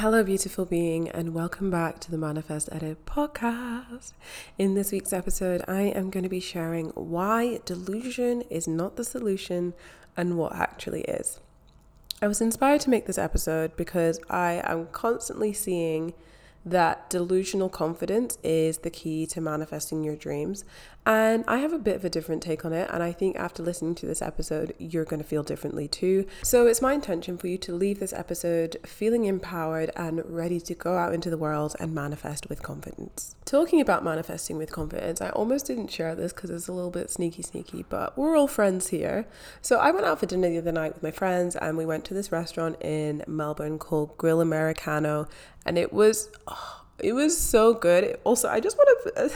Hello, beautiful being, and welcome back to the Manifest Edit podcast. In this week's episode, I am going to be sharing why delusion is not the solution and what actually is. I was inspired to make this episode because I am constantly seeing that delusional confidence is the key to manifesting your dreams. And I have a bit of a different take on it. And I think after listening to this episode, you're going to feel differently too. So it's my intention for you to leave this episode feeling empowered and ready to go out into the world and manifest with confidence. Talking about manifesting with confidence, I almost didn't share this because it's a little bit sneaky, sneaky, but we're all friends here. So I went out for dinner the other night with my friends and we went to this restaurant in Melbourne called Grill Americano and it was oh, it was so good. Also, I just want to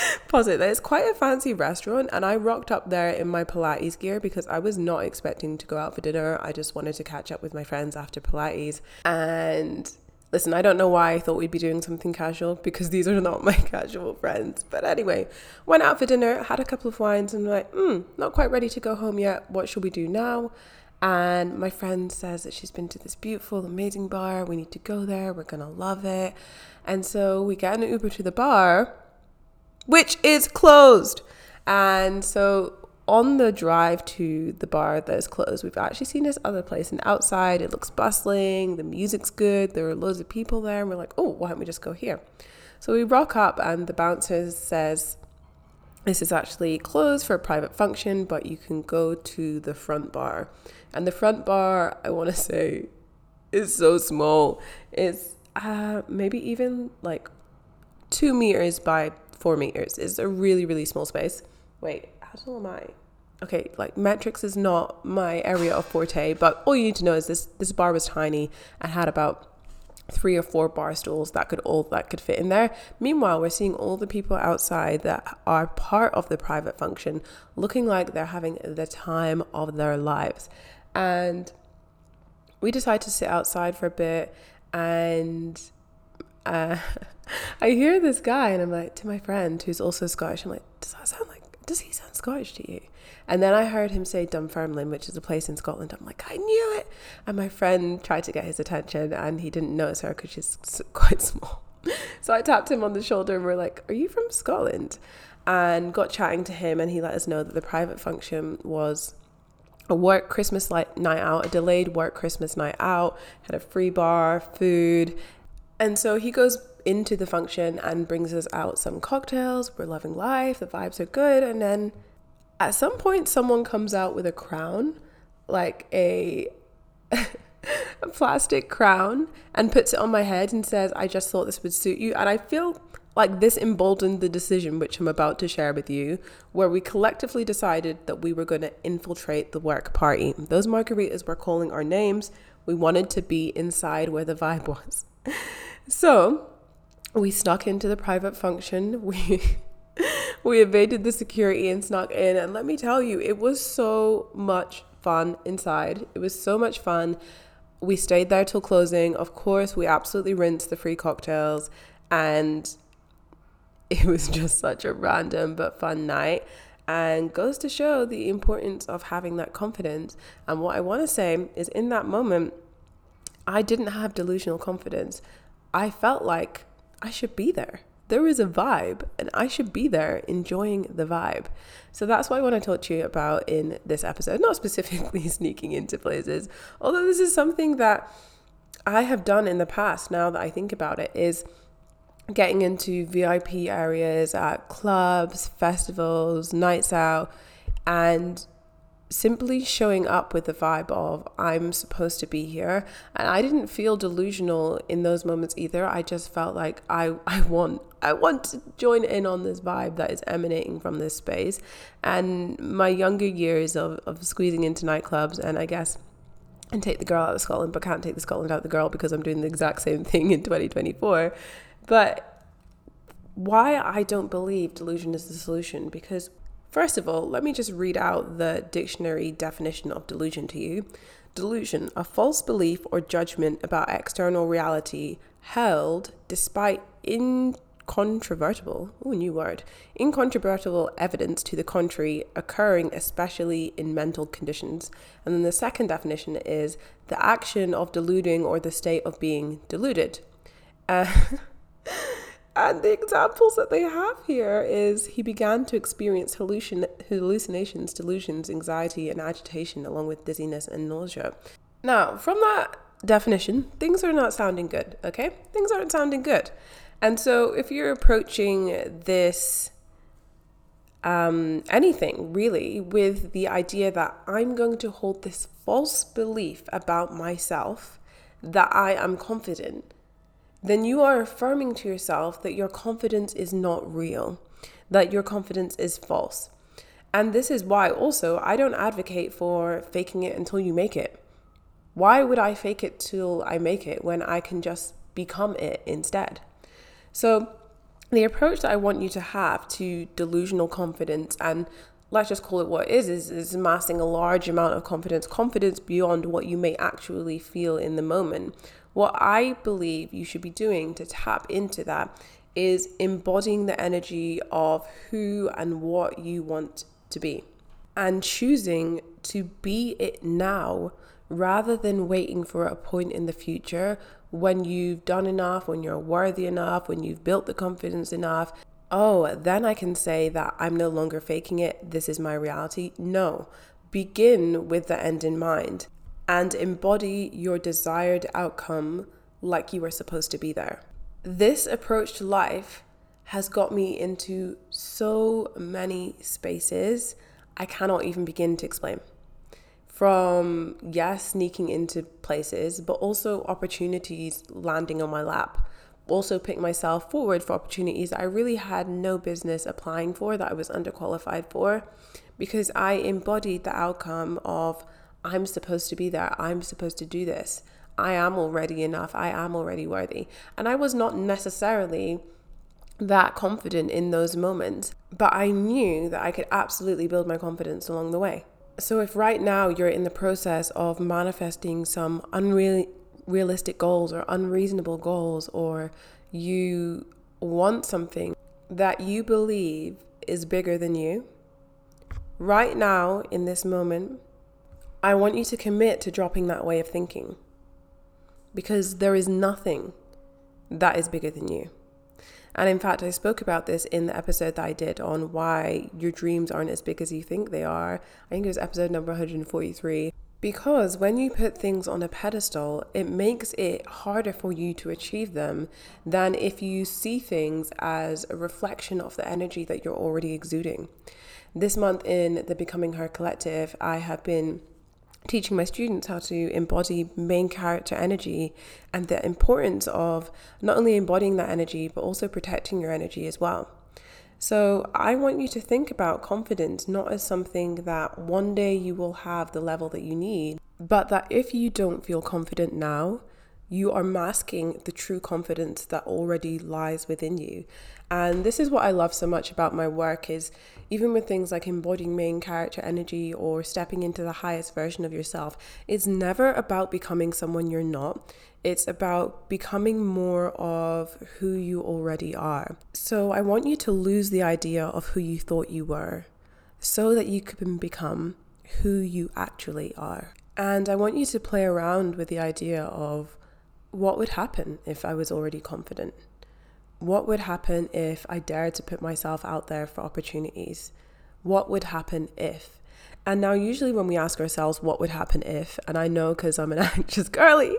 pause it. It's quite a fancy restaurant, and I rocked up there in my Pilates gear because I was not expecting to go out for dinner. I just wanted to catch up with my friends after Pilates. And listen, I don't know why I thought we'd be doing something casual because these are not my casual friends. But anyway, went out for dinner, had a couple of wines, and I'm like, hmm, not quite ready to go home yet. What should we do now? And my friend says that she's been to this beautiful, amazing bar. We need to go there. We're going to love it. And so we get an Uber to the bar, which is closed. And so on the drive to the bar that is closed, we've actually seen this other place. And outside, it looks bustling. The music's good. There are loads of people there. And we're like, oh, why don't we just go here? So we rock up, and the bouncer says, this is actually closed for a private function, but you can go to the front bar. And the front bar, I want to say, is so small. It's uh, maybe even like two meters by four meters. It's a really, really small space. Wait, how tall am I? Okay, like metrics is not my area of forte, but all you need to know is this this bar was tiny and had about three or four bar stools that could all that could fit in there. Meanwhile, we're seeing all the people outside that are part of the private function looking like they're having the time of their lives. And we decided to sit outside for a bit and uh, I hear this guy and I'm like to my friend who's also Scottish, I'm like, does that sound like does he sound Scottish to you? And then I heard him say Dunfermline, which is a place in Scotland. I'm like, I knew it. And my friend tried to get his attention and he didn't notice her because she's quite small. So I tapped him on the shoulder and we're like, Are you from Scotland? And got chatting to him and he let us know that the private function was a work Christmas night out, a delayed work Christmas night out, had a free bar, food. And so he goes into the function and brings us out some cocktails. We're loving life, the vibes are good. And then at some point, someone comes out with a crown, like a, a plastic crown, and puts it on my head and says, I just thought this would suit you. And I feel like this emboldened the decision which I'm about to share with you, where we collectively decided that we were going to infiltrate the work party. Those margaritas were calling our names. We wanted to be inside where the vibe was. So we snuck into the private function. We we evaded the security and snuck in. And let me tell you, it was so much fun inside. It was so much fun. We stayed there till closing. Of course, we absolutely rinsed the free cocktails and it was just such a random but fun night and goes to show the importance of having that confidence. And what I want to say is in that moment, I didn't have delusional confidence. I felt like I should be there. There is a vibe, and I should be there enjoying the vibe. So that's what I want to talk to you about in this episode. Not specifically sneaking into places, although this is something that I have done in the past now that I think about it, is getting into VIP areas at clubs, festivals, nights out, and simply showing up with the vibe of I'm supposed to be here. And I didn't feel delusional in those moments either. I just felt like I, I want I want to join in on this vibe that is emanating from this space. And my younger years of, of squeezing into nightclubs and I guess and take the girl out of Scotland, but can't take the Scotland out of the girl because I'm doing the exact same thing in 2024. But why I don't believe delusion is the solution because First of all, let me just read out the dictionary definition of delusion to you. Delusion, a false belief or judgment about external reality held despite incontrovertible, oh, new word, incontrovertible evidence to the contrary occurring especially in mental conditions. And then the second definition is the action of deluding or the state of being deluded. Uh, And the examples that they have here is he began to experience hallucin- hallucinations, delusions, anxiety, and agitation, along with dizziness and nausea. Now, from that definition, things are not sounding good, okay? Things aren't sounding good. And so, if you're approaching this, um, anything really, with the idea that I'm going to hold this false belief about myself that I am confident, then you are affirming to yourself that your confidence is not real, that your confidence is false. And this is why also I don't advocate for faking it until you make it. Why would I fake it till I make it when I can just become it instead? So, the approach that I want you to have to delusional confidence and let's just call it what it is, is, amassing a large amount of confidence, confidence beyond what you may actually feel in the moment, what I believe you should be doing to tap into that is embodying the energy of who and what you want to be and choosing to be it now rather than waiting for a point in the future when you've done enough, when you're worthy enough, when you've built the confidence enough. Oh, then I can say that I'm no longer faking it. This is my reality. No, begin with the end in mind and embody your desired outcome like you were supposed to be there. This approach to life has got me into so many spaces I cannot even begin to explain. From, yes, sneaking into places, but also opportunities landing on my lap. Also, pick myself forward for opportunities I really had no business applying for, that I was underqualified for, because I embodied the outcome of I'm supposed to be there. I'm supposed to do this. I am already enough. I am already worthy. And I was not necessarily that confident in those moments, but I knew that I could absolutely build my confidence along the way. So if right now you're in the process of manifesting some unrealistic goals or unreasonable goals, or you want something that you believe is bigger than you, right now in this moment, I want you to commit to dropping that way of thinking because there is nothing that is bigger than you. And in fact, I spoke about this in the episode that I did on why your dreams aren't as big as you think they are. I think it was episode number 143. Because when you put things on a pedestal, it makes it harder for you to achieve them than if you see things as a reflection of the energy that you're already exuding. This month in the Becoming Her Collective, I have been teaching my students how to embody main character energy and the importance of not only embodying that energy but also protecting your energy as well. So, I want you to think about confidence not as something that one day you will have the level that you need, but that if you don't feel confident now, you are masking the true confidence that already lies within you. And this is what I love so much about my work is even with things like embodying main character energy or stepping into the highest version of yourself, it's never about becoming someone you're not. It's about becoming more of who you already are. So I want you to lose the idea of who you thought you were so that you can become who you actually are. And I want you to play around with the idea of what would happen if I was already confident what would happen if I dared to put myself out there for opportunities? What would happen if? And now, usually, when we ask ourselves, what would happen if, and I know because I'm an anxious girly,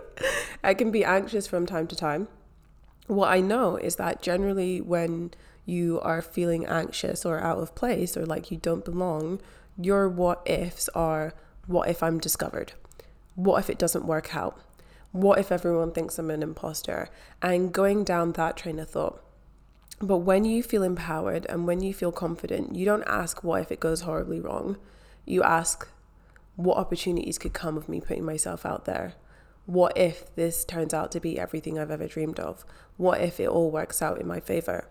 I can be anxious from time to time. What I know is that generally, when you are feeling anxious or out of place or like you don't belong, your what ifs are what if I'm discovered? What if it doesn't work out? What if everyone thinks I'm an imposter? And going down that train of thought. But when you feel empowered and when you feel confident, you don't ask, what if it goes horribly wrong? You ask, what opportunities could come of me putting myself out there? What if this turns out to be everything I've ever dreamed of? What if it all works out in my favor?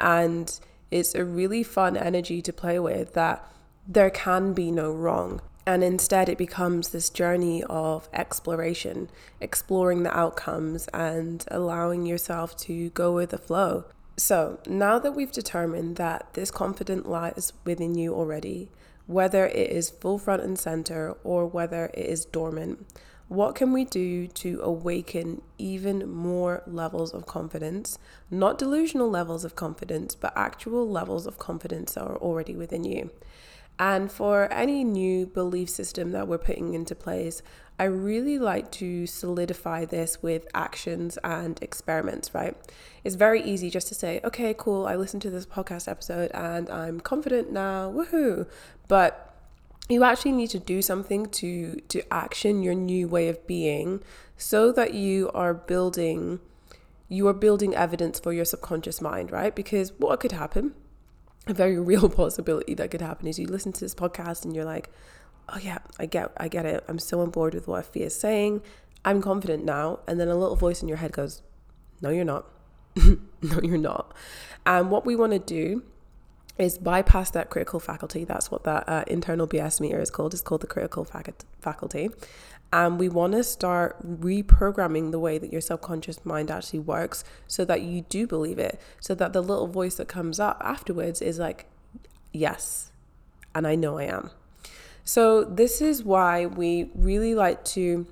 And it's a really fun energy to play with that there can be no wrong. And instead, it becomes this journey of exploration, exploring the outcomes and allowing yourself to go with the flow. So, now that we've determined that this confidence lies within you already, whether it is full front and center or whether it is dormant, what can we do to awaken even more levels of confidence? Not delusional levels of confidence, but actual levels of confidence that are already within you. And for any new belief system that we're putting into place, I really like to solidify this with actions and experiments, right? It's very easy just to say, okay, cool, I listened to this podcast episode and I'm confident now, woohoo. But you actually need to do something to to action your new way of being so that you are building you are building evidence for your subconscious mind, right? Because what could happen a very real possibility that could happen is you listen to this podcast and you're like, oh yeah, I get I get it. I'm so on board with what Fia is saying. I'm confident now. And then a little voice in your head goes, No, you're not. no, you're not. And what we want to do is bypass that critical faculty. That's what that uh, internal BS meter is called. It's called the critical faculty. And we want to start reprogramming the way that your subconscious mind actually works so that you do believe it. So that the little voice that comes up afterwards is like, yes, and I know I am. So, this is why we really like to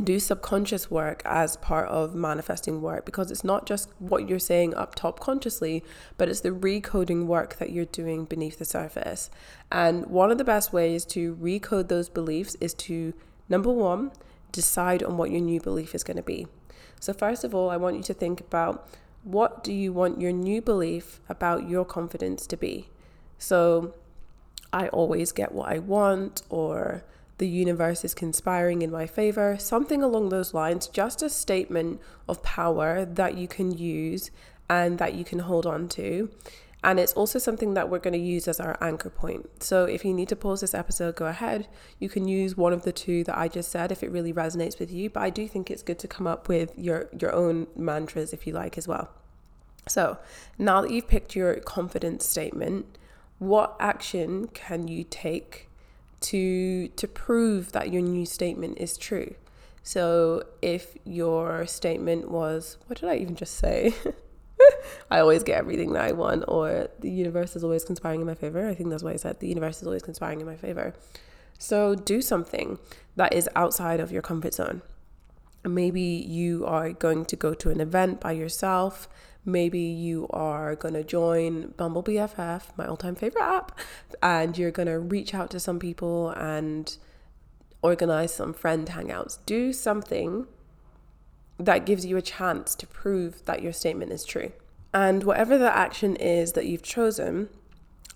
do subconscious work as part of manifesting work because it's not just what you're saying up top consciously, but it's the recoding work that you're doing beneath the surface. And one of the best ways to recode those beliefs is to Number one, decide on what your new belief is going to be. So, first of all, I want you to think about what do you want your new belief about your confidence to be? So, I always get what I want, or the universe is conspiring in my favor, something along those lines, just a statement of power that you can use and that you can hold on to. And it's also something that we're going to use as our anchor point. So if you need to pause this episode, go ahead. You can use one of the two that I just said if it really resonates with you. But I do think it's good to come up with your, your own mantras if you like as well. So now that you've picked your confidence statement, what action can you take to to prove that your new statement is true? So if your statement was, what did I even just say? I always get everything that I want, or the universe is always conspiring in my favor. I think that's why I said the universe is always conspiring in my favor. So do something that is outside of your comfort zone. Maybe you are going to go to an event by yourself. Maybe you are going to join Bumble BFF, my all time favorite app, and you're going to reach out to some people and organize some friend hangouts. Do something that gives you a chance to prove that your statement is true. And whatever the action is that you've chosen,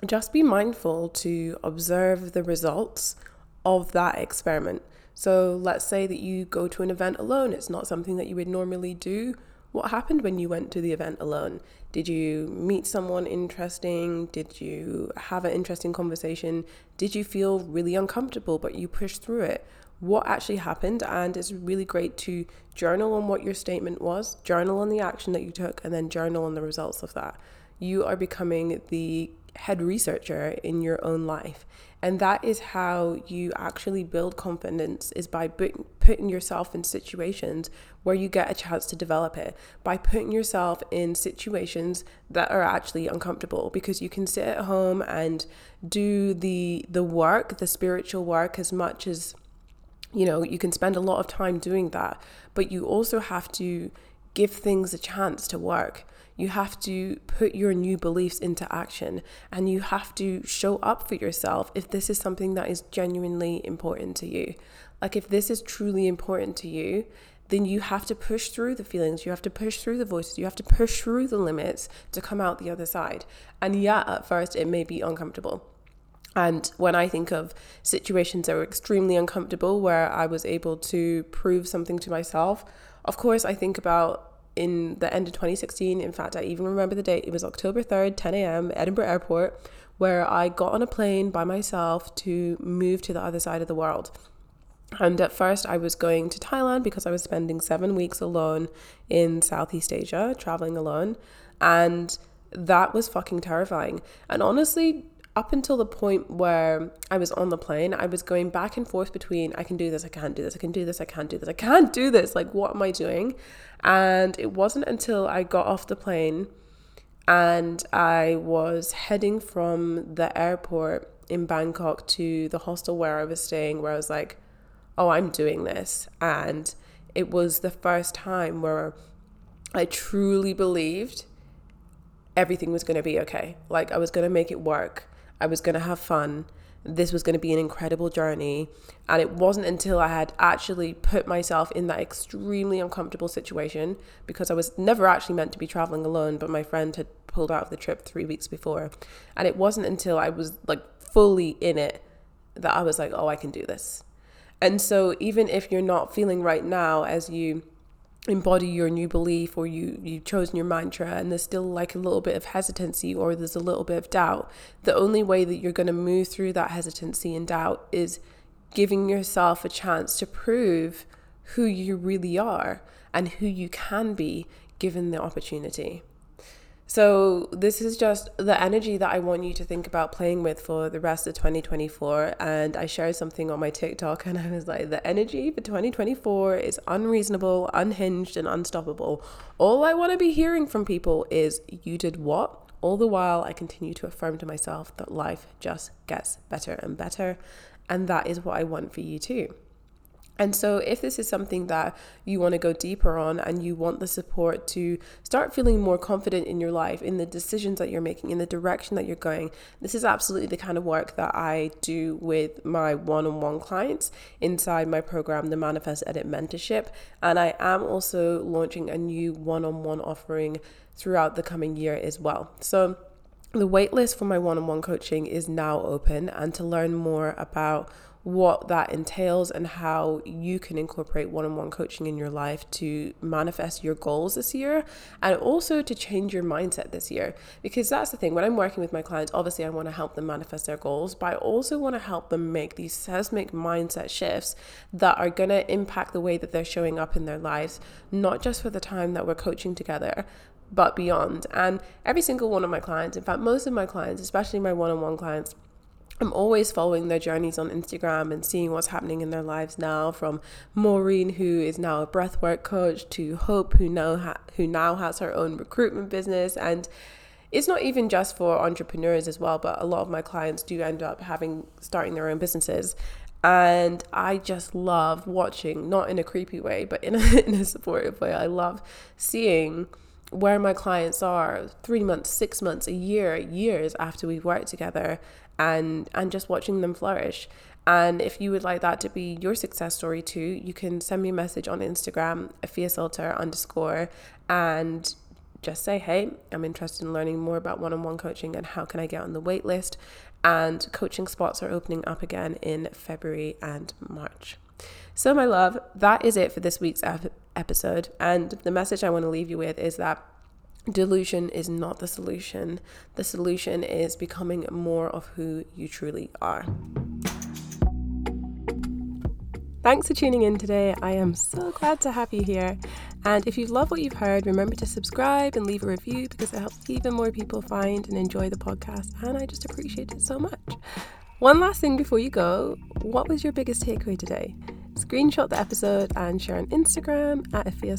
just be mindful to observe the results of that experiment. So let's say that you go to an event alone, it's not something that you would normally do. What happened when you went to the event alone? Did you meet someone interesting? Did you have an interesting conversation? Did you feel really uncomfortable but you pushed through it? what actually happened. And it's really great to journal on what your statement was, journal on the action that you took, and then journal on the results of that. You are becoming the head researcher in your own life. And that is how you actually build confidence is by putting yourself in situations where you get a chance to develop it. By putting yourself in situations that are actually uncomfortable because you can sit at home and do the the work, the spiritual work as much as you know, you can spend a lot of time doing that, but you also have to give things a chance to work. You have to put your new beliefs into action and you have to show up for yourself if this is something that is genuinely important to you. Like, if this is truly important to you, then you have to push through the feelings, you have to push through the voices, you have to push through the limits to come out the other side. And yeah, at first it may be uncomfortable. And when I think of situations that were extremely uncomfortable where I was able to prove something to myself, of course, I think about in the end of 2016. In fact, I even remember the date. It was October 3rd, 10 a.m., Edinburgh Airport, where I got on a plane by myself to move to the other side of the world. And at first, I was going to Thailand because I was spending seven weeks alone in Southeast Asia, traveling alone. And that was fucking terrifying. And honestly, up until the point where I was on the plane, I was going back and forth between I can do this, I can't do this, I can do this, I can't do this, I can't do this. Like, what am I doing? And it wasn't until I got off the plane and I was heading from the airport in Bangkok to the hostel where I was staying, where I was like, oh, I'm doing this. And it was the first time where I truly believed everything was going to be okay. Like, I was going to make it work I was going to have fun. This was going to be an incredible journey. And it wasn't until I had actually put myself in that extremely uncomfortable situation because I was never actually meant to be traveling alone, but my friend had pulled out of the trip three weeks before. And it wasn't until I was like fully in it that I was like, oh, I can do this. And so, even if you're not feeling right now as you embody your new belief or you you've chosen your mantra and there's still like a little bit of hesitancy or there's a little bit of doubt the only way that you're going to move through that hesitancy and doubt is giving yourself a chance to prove who you really are and who you can be given the opportunity so, this is just the energy that I want you to think about playing with for the rest of 2024. And I shared something on my TikTok, and I was like, the energy for 2024 is unreasonable, unhinged, and unstoppable. All I want to be hearing from people is, you did what? All the while, I continue to affirm to myself that life just gets better and better. And that is what I want for you too. And so, if this is something that you want to go deeper on and you want the support to start feeling more confident in your life, in the decisions that you're making, in the direction that you're going, this is absolutely the kind of work that I do with my one on one clients inside my program, the Manifest Edit Mentorship. And I am also launching a new one on one offering throughout the coming year as well. So, the waitlist for my one on one coaching is now open, and to learn more about what that entails and how you can incorporate one on one coaching in your life to manifest your goals this year and also to change your mindset this year. Because that's the thing, when I'm working with my clients, obviously I want to help them manifest their goals, but I also want to help them make these seismic mindset shifts that are going to impact the way that they're showing up in their lives, not just for the time that we're coaching together, but beyond. And every single one of my clients, in fact, most of my clients, especially my one on one clients, I'm always following their journeys on Instagram and seeing what's happening in their lives now. From Maureen, who is now a breathwork coach, to Hope, who now ha- who now has her own recruitment business, and it's not even just for entrepreneurs as well, but a lot of my clients do end up having starting their own businesses. And I just love watching, not in a creepy way, but in a, in a supportive way. I love seeing where my clients are three months, six months, a year, years after we've worked together and and just watching them flourish. And if you would like that to be your success story too, you can send me a message on Instagram, Efia underscore, and just say, hey, I'm interested in learning more about one on one coaching and how can I get on the wait list. And coaching spots are opening up again in February and March. So, my love, that is it for this week's episode. And the message I want to leave you with is that delusion is not the solution. The solution is becoming more of who you truly are. Thanks for tuning in today. I am so glad to have you here. And if you love what you've heard, remember to subscribe and leave a review because it helps even more people find and enjoy the podcast. And I just appreciate it so much. One last thing before you go what was your biggest takeaway today? Screenshot the episode and share on Instagram at Efia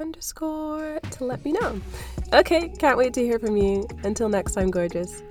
underscore to let me know. Okay, can't wait to hear from you. Until next time, gorgeous.